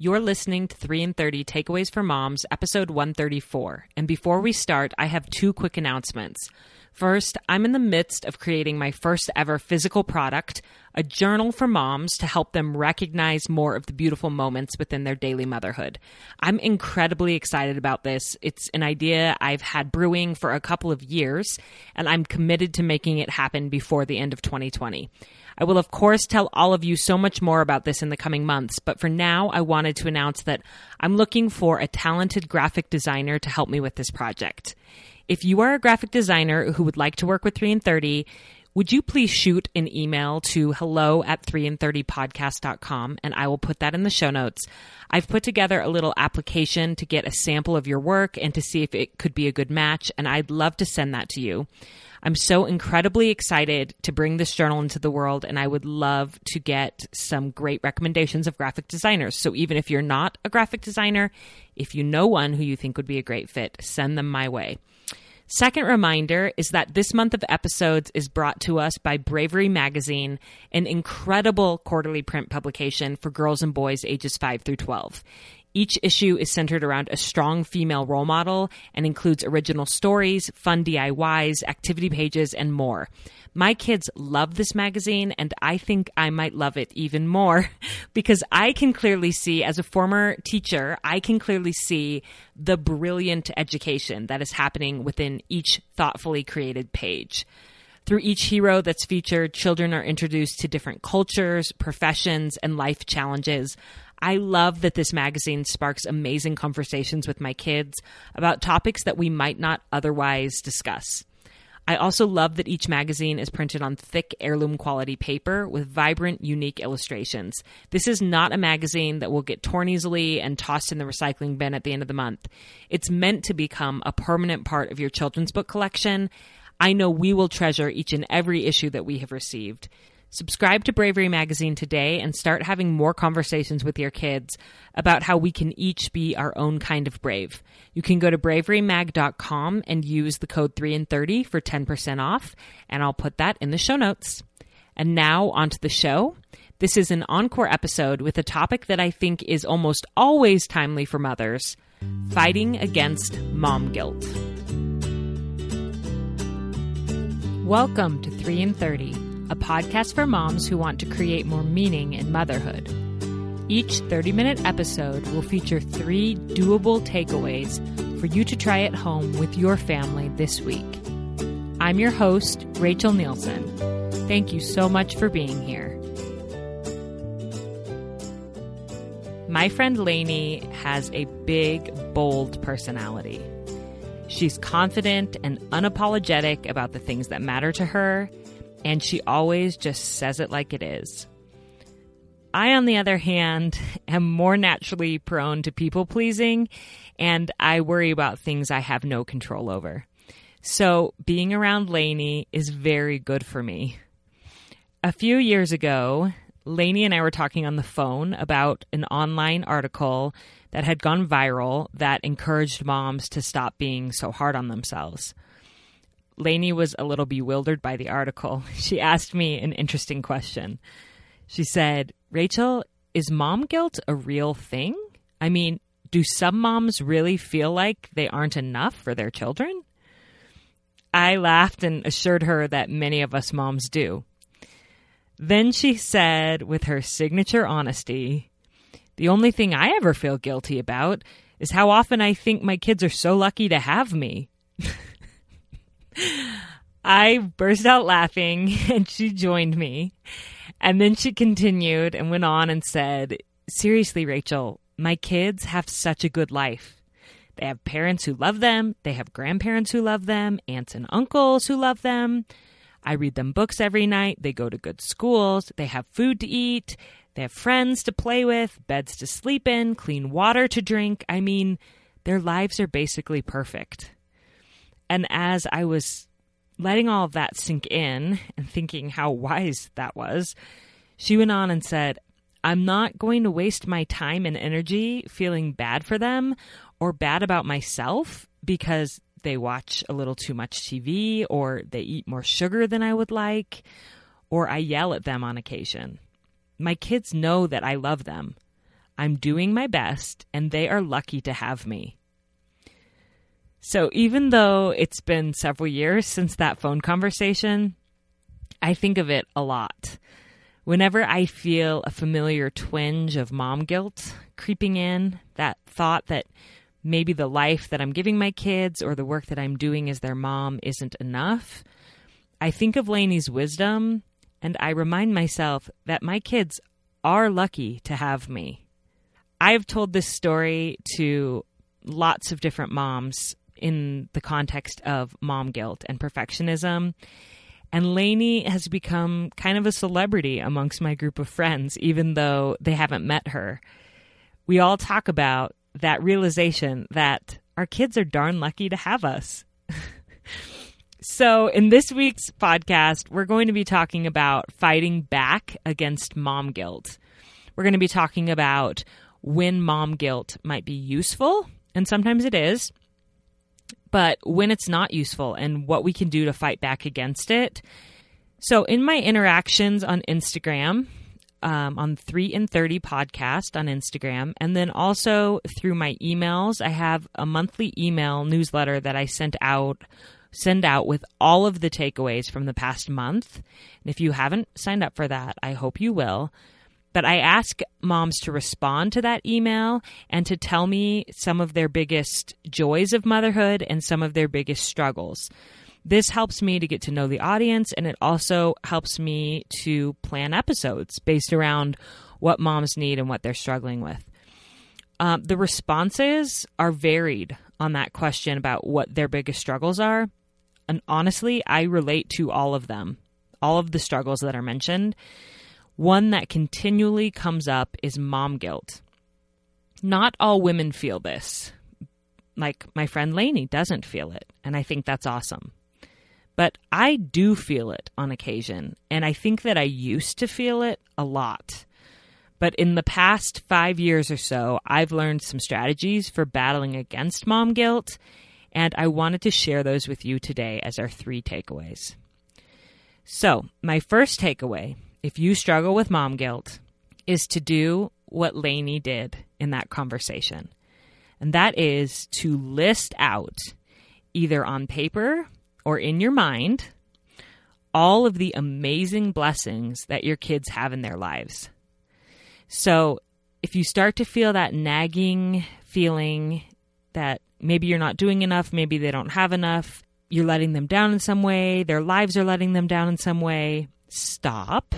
You're listening to 3 in 30 Takeaways for Moms, episode 134. And before we start, I have two quick announcements. First, I'm in the midst of creating my first ever physical product, a journal for moms to help them recognize more of the beautiful moments within their daily motherhood. I'm incredibly excited about this. It's an idea I've had brewing for a couple of years, and I'm committed to making it happen before the end of 2020. I will, of course, tell all of you so much more about this in the coming months, but for now, I wanted to announce that I'm looking for a talented graphic designer to help me with this project. If you are a graphic designer who would like to work with 3 in 30, would you please shoot an email to hello at 3 in 30podcast.com and I will put that in the show notes. I've put together a little application to get a sample of your work and to see if it could be a good match, and I'd love to send that to you. I'm so incredibly excited to bring this journal into the world, and I would love to get some great recommendations of graphic designers. So, even if you're not a graphic designer, if you know one who you think would be a great fit, send them my way. Second reminder is that this month of episodes is brought to us by Bravery Magazine, an incredible quarterly print publication for girls and boys ages 5 through 12. Each issue is centered around a strong female role model and includes original stories, fun DIYs, activity pages, and more. My kids love this magazine, and I think I might love it even more because I can clearly see, as a former teacher, I can clearly see the brilliant education that is happening within each thoughtfully created page. Through each hero that's featured, children are introduced to different cultures, professions, and life challenges. I love that this magazine sparks amazing conversations with my kids about topics that we might not otherwise discuss. I also love that each magazine is printed on thick heirloom quality paper with vibrant, unique illustrations. This is not a magazine that will get torn easily and tossed in the recycling bin at the end of the month. It's meant to become a permanent part of your children's book collection. I know we will treasure each and every issue that we have received. Subscribe to Bravery Magazine today and start having more conversations with your kids about how we can each be our own kind of brave. You can go to braverymag.com and use the code 3 in 30 for 10% off, and I'll put that in the show notes. And now onto the show. This is an encore episode with a topic that I think is almost always timely for mothers fighting against mom guilt. Welcome to 3 in 30 a podcast for moms who want to create more meaning in motherhood. Each 30 minute episode will feature three doable takeaways for you to try at home with your family this week. I'm your host, Rachel Nielsen. Thank you so much for being here. My friend Lainey has a big, bold personality. She's confident and unapologetic about the things that matter to her and she always just says it like it is. I, on the other hand, am more naturally prone to people pleasing, and I worry about things I have no control over. So, being around Lainey is very good for me. A few years ago, Lainey and I were talking on the phone about an online article that had gone viral that encouraged moms to stop being so hard on themselves. Lainey was a little bewildered by the article. She asked me an interesting question. She said, Rachel, is mom guilt a real thing? I mean, do some moms really feel like they aren't enough for their children? I laughed and assured her that many of us moms do. Then she said, with her signature honesty, The only thing I ever feel guilty about is how often I think my kids are so lucky to have me. I burst out laughing and she joined me. And then she continued and went on and said, Seriously, Rachel, my kids have such a good life. They have parents who love them, they have grandparents who love them, aunts and uncles who love them. I read them books every night. They go to good schools. They have food to eat. They have friends to play with, beds to sleep in, clean water to drink. I mean, their lives are basically perfect. And as I was letting all of that sink in and thinking how wise that was, she went on and said, I'm not going to waste my time and energy feeling bad for them or bad about myself because they watch a little too much TV or they eat more sugar than I would like or I yell at them on occasion. My kids know that I love them. I'm doing my best, and they are lucky to have me. So even though it's been several years since that phone conversation, I think of it a lot. Whenever I feel a familiar twinge of mom guilt creeping in, that thought that maybe the life that I'm giving my kids or the work that I'm doing as their mom isn't enough, I think of Lainey's wisdom and I remind myself that my kids are lucky to have me. I've told this story to lots of different moms in the context of mom guilt and perfectionism. And Lainey has become kind of a celebrity amongst my group of friends, even though they haven't met her. We all talk about that realization that our kids are darn lucky to have us. so, in this week's podcast, we're going to be talking about fighting back against mom guilt. We're going to be talking about when mom guilt might be useful, and sometimes it is, but when it's not useful and what we can do to fight back against it. So, in my interactions on Instagram, um, on 3 in 30 podcast on Instagram, and then also through my emails, I have a monthly email newsletter that I sent out send out with all of the takeaways from the past month. And if you haven't signed up for that, I hope you will. But I ask moms to respond to that email and to tell me some of their biggest joys of motherhood and some of their biggest struggles. This helps me to get to know the audience and it also helps me to plan episodes based around what moms need and what they're struggling with. Um, the responses are varied on that question about what their biggest struggles are. And honestly, I relate to all of them, all of the struggles that are mentioned. One that continually comes up is mom guilt. Not all women feel this. Like my friend Lainey doesn't feel it, and I think that's awesome. But I do feel it on occasion, and I think that I used to feel it a lot. But in the past five years or so, I've learned some strategies for battling against mom guilt, and I wanted to share those with you today as our three takeaways. So, my first takeaway if you struggle with mom guilt, is to do what Lainey did in that conversation. And that is to list out, either on paper or in your mind, all of the amazing blessings that your kids have in their lives. So if you start to feel that nagging feeling that maybe you're not doing enough, maybe they don't have enough, you're letting them down in some way, their lives are letting them down in some way, stop,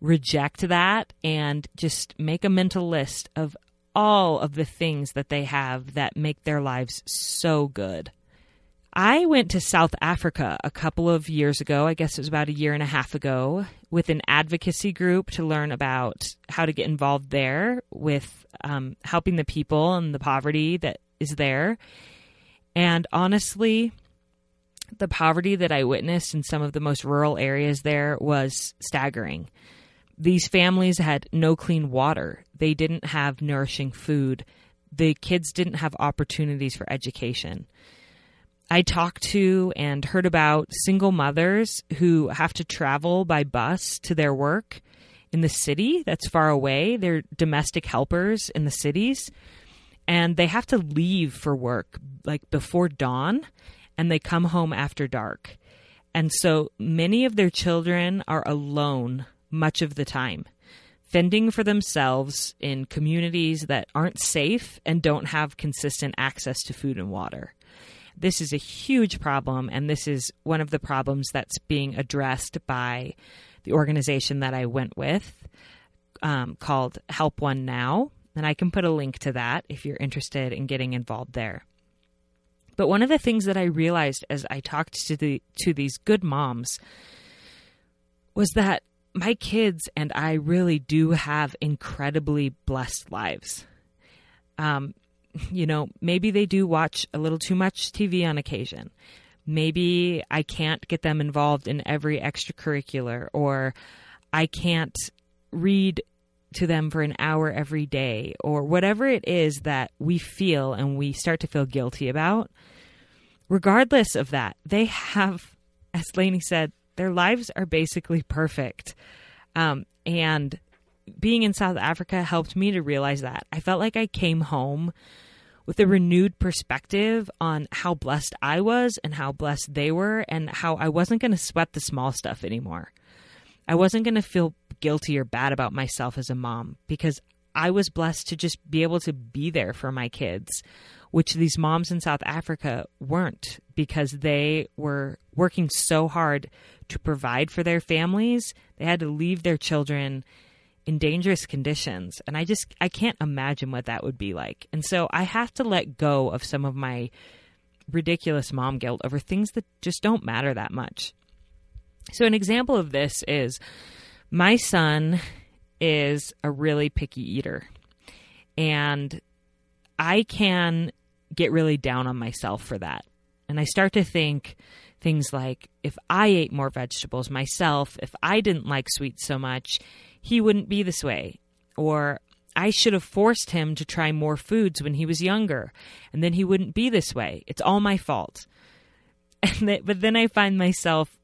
reject that, and just make a mental list of all of the things that they have that make their lives so good. I went to South Africa a couple of years ago, I guess it was about a year and a half ago, with an advocacy group to learn about how to get involved there with um, helping the people and the poverty that is there. And honestly, the poverty that I witnessed in some of the most rural areas there was staggering. These families had no clean water, they didn't have nourishing food, the kids didn't have opportunities for education. I talked to and heard about single mothers who have to travel by bus to their work in the city that's far away. They're domestic helpers in the cities and they have to leave for work like before dawn and they come home after dark. And so many of their children are alone much of the time, fending for themselves in communities that aren't safe and don't have consistent access to food and water. This is a huge problem, and this is one of the problems that's being addressed by the organization that I went with um, called Help One Now and I can put a link to that if you're interested in getting involved there. But one of the things that I realized as I talked to the to these good moms was that my kids and I really do have incredibly blessed lives. Um, you know, maybe they do watch a little too much TV on occasion. Maybe I can't get them involved in every extracurricular, or I can't read to them for an hour every day or whatever it is that we feel and we start to feel guilty about, regardless of that, they have, as Lainey said, their lives are basically perfect. Um, and being in South Africa helped me to realize that. I felt like I came home with a renewed perspective on how blessed I was and how blessed they were, and how I wasn't going to sweat the small stuff anymore. I wasn't going to feel guilty or bad about myself as a mom because I was blessed to just be able to be there for my kids, which these moms in South Africa weren't because they were working so hard to provide for their families. They had to leave their children in dangerous conditions. And I just, I can't imagine what that would be like. And so I have to let go of some of my ridiculous mom guilt over things that just don't matter that much. So, an example of this is my son is a really picky eater. And I can get really down on myself for that. And I start to think things like if I ate more vegetables myself, if I didn't like sweets so much, he wouldn't be this way. Or I should have forced him to try more foods when he was younger, and then he wouldn't be this way. It's all my fault. But then I find myself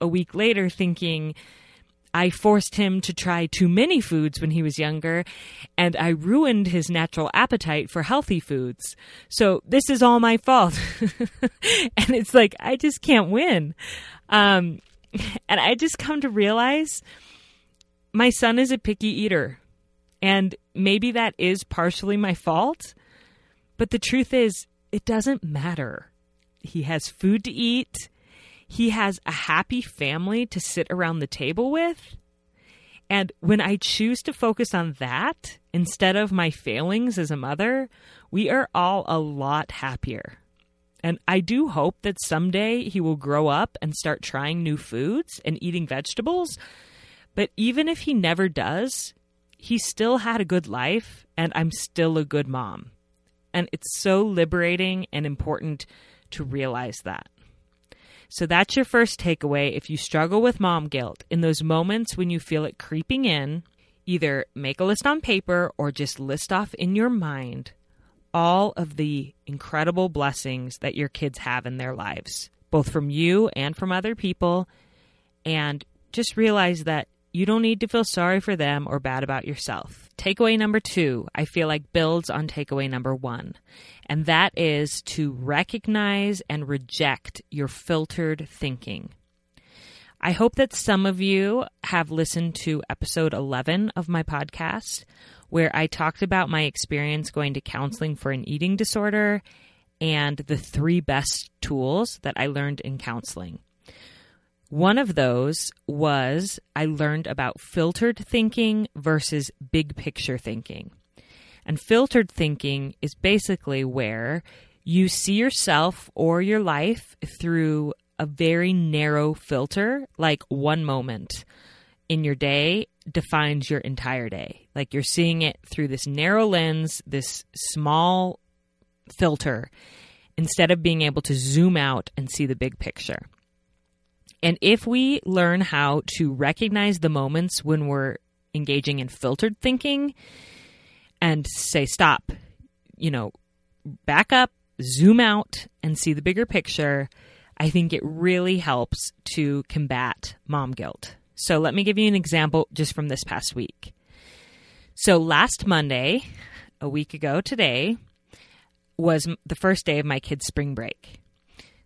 a week later thinking, I forced him to try too many foods when he was younger, and I ruined his natural appetite for healthy foods. So this is all my fault. and it's like, I just can't win. Um, and I just come to realize my son is a picky eater. And maybe that is partially my fault. But the truth is, it doesn't matter. He has food to eat, he has a happy family to sit around the table with. And when I choose to focus on that instead of my failings as a mother, we are all a lot happier. And I do hope that someday he will grow up and start trying new foods and eating vegetables but even if he never does, he still had a good life, and I'm still a good mom. And it's so liberating and important to realize that. So that's your first takeaway. If you struggle with mom guilt, in those moments when you feel it creeping in, either make a list on paper or just list off in your mind all of the incredible blessings that your kids have in their lives, both from you and from other people. And just realize that you don't need to feel sorry for them or bad about yourself. Takeaway number two, I feel like builds on takeaway number one, and that is to recognize and reject your filtered thinking. I hope that some of you have listened to episode 11 of my podcast, where I talked about my experience going to counseling for an eating disorder and the three best tools that I learned in counseling. One of those was I learned about filtered thinking versus big picture thinking. And filtered thinking is basically where you see yourself or your life through a very narrow filter, like one moment in your day defines your entire day. Like you're seeing it through this narrow lens, this small filter, instead of being able to zoom out and see the big picture. And if we learn how to recognize the moments when we're engaging in filtered thinking and say, stop, you know, back up, zoom out, and see the bigger picture, I think it really helps to combat mom guilt. So let me give you an example just from this past week. So last Monday, a week ago today, was the first day of my kids' spring break.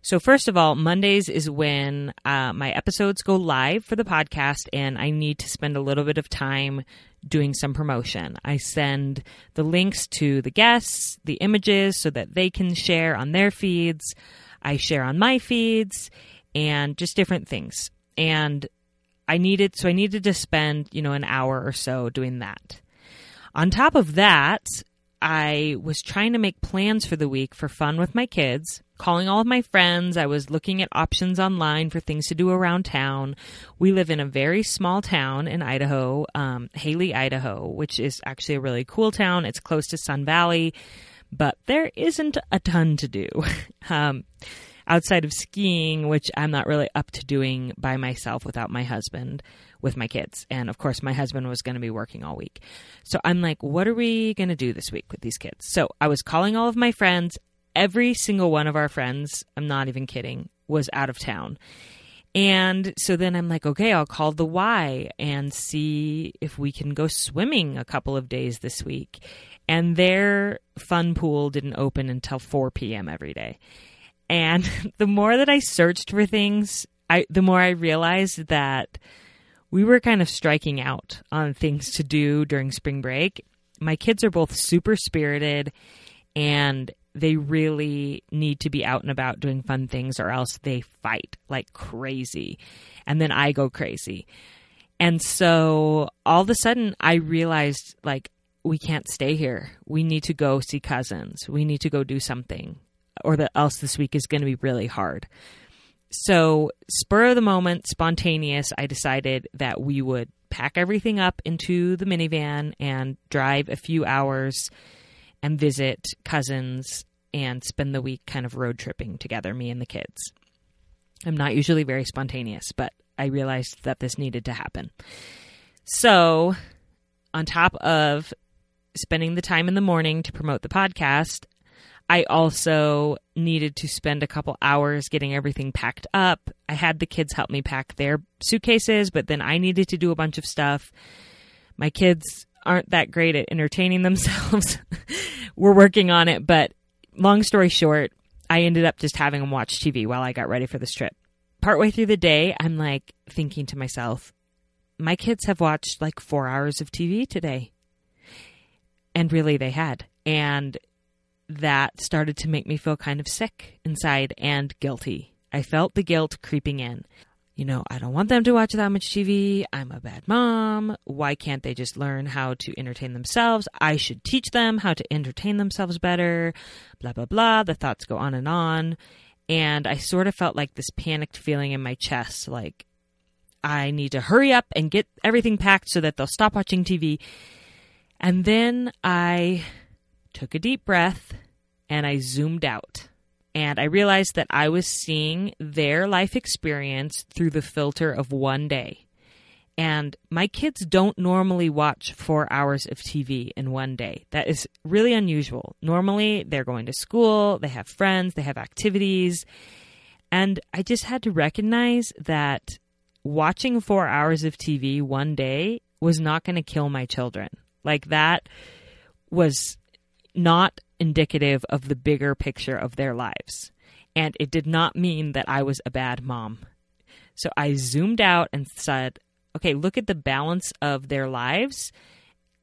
So, first of all, Mondays is when uh, my episodes go live for the podcast, and I need to spend a little bit of time doing some promotion. I send the links to the guests, the images, so that they can share on their feeds. I share on my feeds, and just different things. And I needed, so I needed to spend, you know, an hour or so doing that. On top of that, I was trying to make plans for the week for fun with my kids calling all of my friends. I was looking at options online for things to do around town. We live in a very small town in Idaho, um, Hailey, Idaho, which is actually a really cool town. It's close to Sun Valley, but there isn't a ton to do. um, outside of skiing, which I'm not really up to doing by myself without my husband with my kids. And of course, my husband was going to be working all week. So I'm like, what are we going to do this week with these kids? So I was calling all of my friends every single one of our friends, I'm not even kidding, was out of town. And so then I'm like, okay, I'll call the Y and see if we can go swimming a couple of days this week. And their fun pool didn't open until 4 p.m. every day. And the more that I searched for things, I the more I realized that we were kind of striking out on things to do during spring break. My kids are both super spirited and they really need to be out and about doing fun things or else they fight like crazy. And then I go crazy. And so all of a sudden I realized like we can't stay here. We need to go see cousins. We need to go do something or else this week is going to be really hard. So, spur of the moment, spontaneous, I decided that we would pack everything up into the minivan and drive a few hours and visit cousins and spend the week kind of road tripping together, me and the kids. I'm not usually very spontaneous, but I realized that this needed to happen. So, on top of spending the time in the morning to promote the podcast, I also needed to spend a couple hours getting everything packed up. I had the kids help me pack their suitcases, but then I needed to do a bunch of stuff. My kids aren't that great at entertaining themselves. We're working on it, but long story short, I ended up just having them watch TV while I got ready for this trip. Partway through the day, I'm like thinking to myself, my kids have watched like four hours of TV today. And really, they had. And that started to make me feel kind of sick inside and guilty. I felt the guilt creeping in you know, I don't want them to watch that much TV. I'm a bad mom. Why can't they just learn how to entertain themselves? I should teach them how to entertain themselves better. Blah, blah, blah. The thoughts go on and on. And I sort of felt like this panicked feeling in my chest like, I need to hurry up and get everything packed so that they'll stop watching TV. And then I took a deep breath and I zoomed out and I realized that I was seeing their life experience through the filter of one day. And my kids don't normally watch four hours of TV in one day. That is really unusual. Normally, they're going to school, they have friends, they have activities. And I just had to recognize that watching four hours of TV one day was not going to kill my children. Like, that was not indicative of the bigger picture of their lives. And it did not mean that I was a bad mom. So I zoomed out and said, okay, look at the balance of their lives.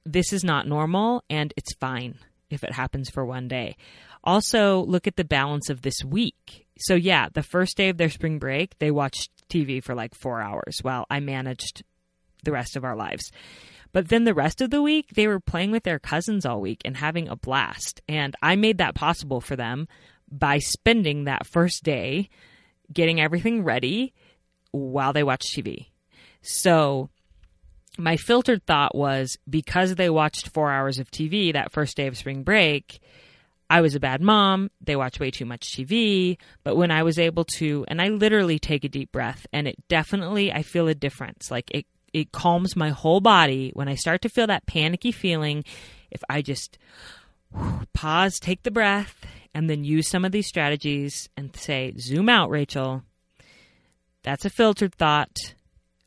This is not normal and it's fine if it happens for one day. Also, look at the balance of this week. So, yeah, the first day of their spring break, they watched TV for like four hours while I managed the rest of our lives. But then the rest of the week, they were playing with their cousins all week and having a blast. And I made that possible for them by spending that first day getting everything ready while they watched TV. So my filtered thought was because they watched four hours of TV that first day of spring break, I was a bad mom. They watch way too much TV. But when I was able to, and I literally take a deep breath, and it definitely, I feel a difference. Like it it calms my whole body when I start to feel that panicky feeling. If I just pause, take the breath, and then use some of these strategies and say, zoom out, Rachel. That's a filtered thought.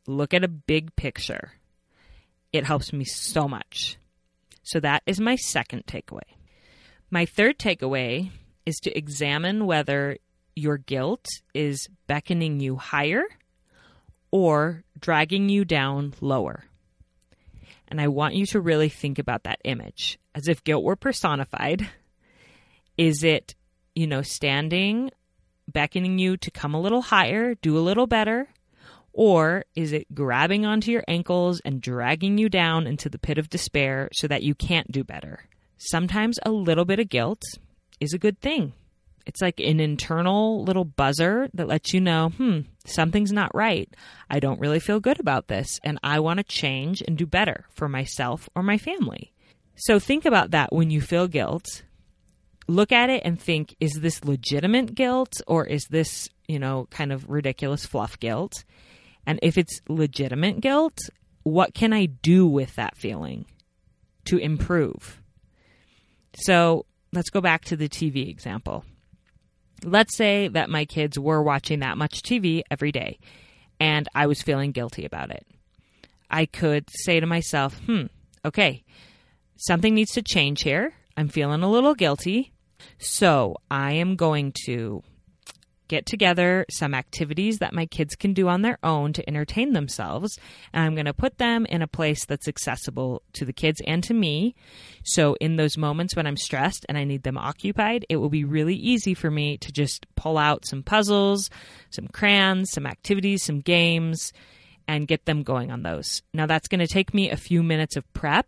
Look at a big picture. It helps me so much. So that is my second takeaway. My third takeaway is to examine whether your guilt is beckoning you higher or dragging you down lower. And I want you to really think about that image as if guilt were personified. Is it, you know, standing, beckoning you to come a little higher, do a little better? Or is it grabbing onto your ankles and dragging you down into the pit of despair so that you can't do better? Sometimes a little bit of guilt is a good thing. It's like an internal little buzzer that lets you know, hmm, something's not right. I don't really feel good about this, and I want to change and do better for myself or my family. So think about that when you feel guilt. Look at it and think, is this legitimate guilt or is this, you know, kind of ridiculous fluff guilt? And if it's legitimate guilt, what can I do with that feeling to improve? So let's go back to the TV example let's say that my kids were watching that much TV every day and I was feeling guilty about it. I could say to myself, hmm, okay, something needs to change here. I'm feeling a little guilty. So I am going to get together some activities that my kids can do on their own to entertain themselves. And I'm going to put them in a place that's accessible to the kids and to me. So, in those moments when I'm stressed and I need them occupied, it will be really easy for me to just pull out some puzzles, some crayons, some activities, some games, and get them going on those. Now, that's going to take me a few minutes of prep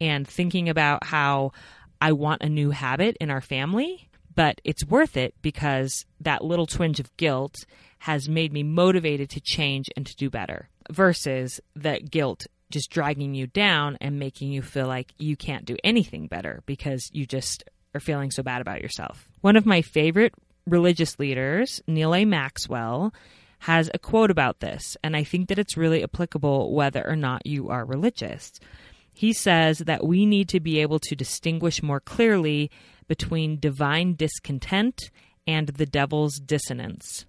and thinking about how I want a new habit in our family but it's worth it because that little twinge of guilt has made me motivated to change and to do better versus that guilt just dragging you down and making you feel like you can't do anything better because you just are feeling so bad about yourself. One of my favorite religious leaders, Neal A. Maxwell, has a quote about this, and I think that it's really applicable whether or not you are religious. He says that we need to be able to distinguish more clearly between divine discontent and the devil's dissonance.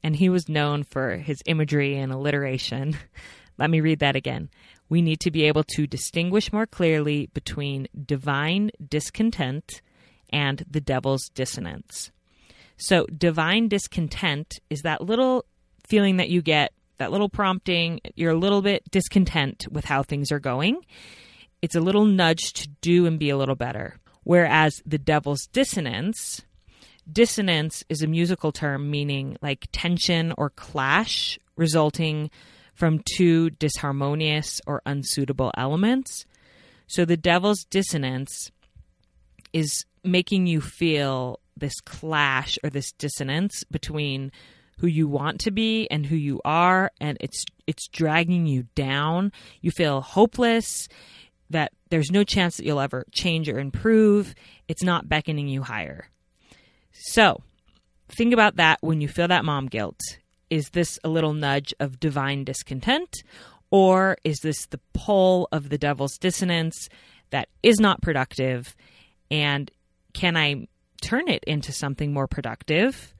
And he was known for his imagery and alliteration. Let me read that again. We need to be able to distinguish more clearly between divine discontent and the devil's dissonance. So, divine discontent is that little feeling that you get, that little prompting, you're a little bit discontent with how things are going. It's a little nudge to do and be a little better. Whereas the devil's dissonance, dissonance is a musical term meaning like tension or clash resulting from two disharmonious or unsuitable elements. So the devil's dissonance is making you feel this clash or this dissonance between who you want to be and who you are and it's it's dragging you down. You feel hopeless that there's no chance that you'll ever change or improve. It's not beckoning you higher. So, think about that when you feel that mom guilt. Is this a little nudge of divine discontent, or is this the pull of the devil's dissonance that is not productive? And can I turn it into something more productive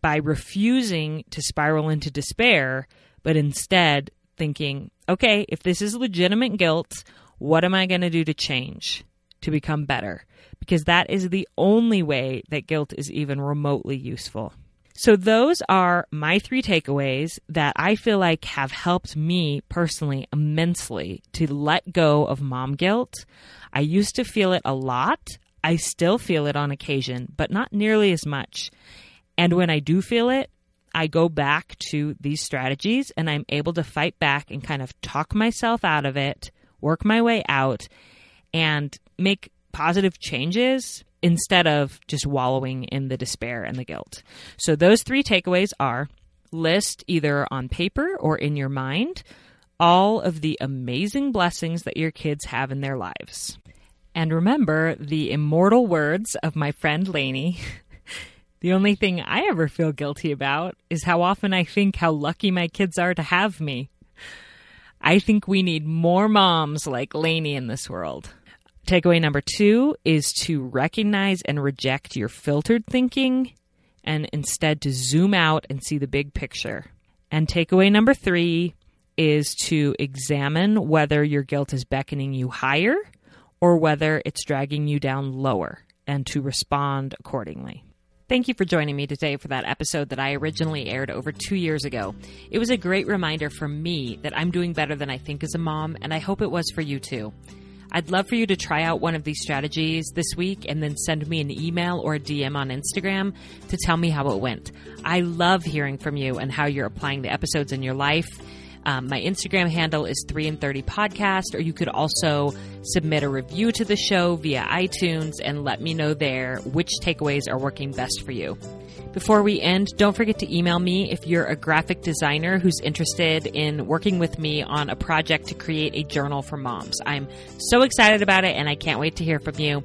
by refusing to spiral into despair, but instead thinking, okay, if this is legitimate guilt, what am I going to do to change, to become better? Because that is the only way that guilt is even remotely useful. So, those are my three takeaways that I feel like have helped me personally immensely to let go of mom guilt. I used to feel it a lot. I still feel it on occasion, but not nearly as much. And when I do feel it, I go back to these strategies and I'm able to fight back and kind of talk myself out of it work my way out, and make positive changes instead of just wallowing in the despair and the guilt. So, those three takeaways are list either on paper or in your mind all of the amazing blessings that your kids have in their lives. And remember the immortal words of my friend Lainey. the only thing I ever feel guilty about is how often I think how lucky my kids are to have me. I think we need more moms like Lainey in this world. Takeaway number two is to recognize and reject your filtered thinking and instead to zoom out and see the big picture. And takeaway number three is to examine whether your guilt is beckoning you higher or whether it's dragging you down lower and to respond accordingly. Thank you for joining me today for that episode that I originally aired over two years ago. It was a great reminder for me that I'm doing better than I think as a mom, and I hope it was for you too. I'd love for you to try out one of these strategies this week and then send me an email or a DM on Instagram to tell me how it went. I love hearing from you and how you're applying the episodes in your life. Um, my Instagram handle is 3 in 30 podcast, or you could also submit a review to the show via iTunes and let me know there which takeaways are working best for you. Before we end, don't forget to email me if you're a graphic designer who's interested in working with me on a project to create a journal for moms. I'm so excited about it and I can't wait to hear from you.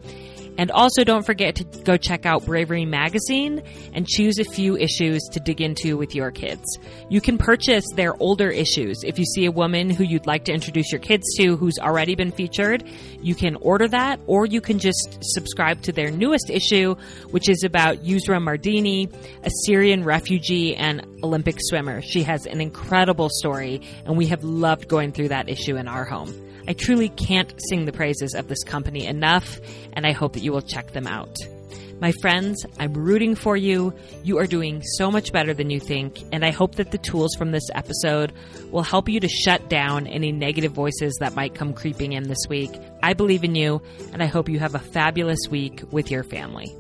And also don't forget to go check out Bravery Magazine and choose a few issues to dig into with your kids. You can purchase their older issues. If you see a woman who you'd like to introduce your kids to who's already been featured, you can order that or you can just subscribe to their newest issue, which is about Yusra Mardini, a Syrian refugee and Olympic swimmer. She has an incredible story and we have loved going through that issue in our home. I truly can't sing the praises of this company enough, and I hope that you will check them out. My friends, I'm rooting for you. You are doing so much better than you think, and I hope that the tools from this episode will help you to shut down any negative voices that might come creeping in this week. I believe in you, and I hope you have a fabulous week with your family.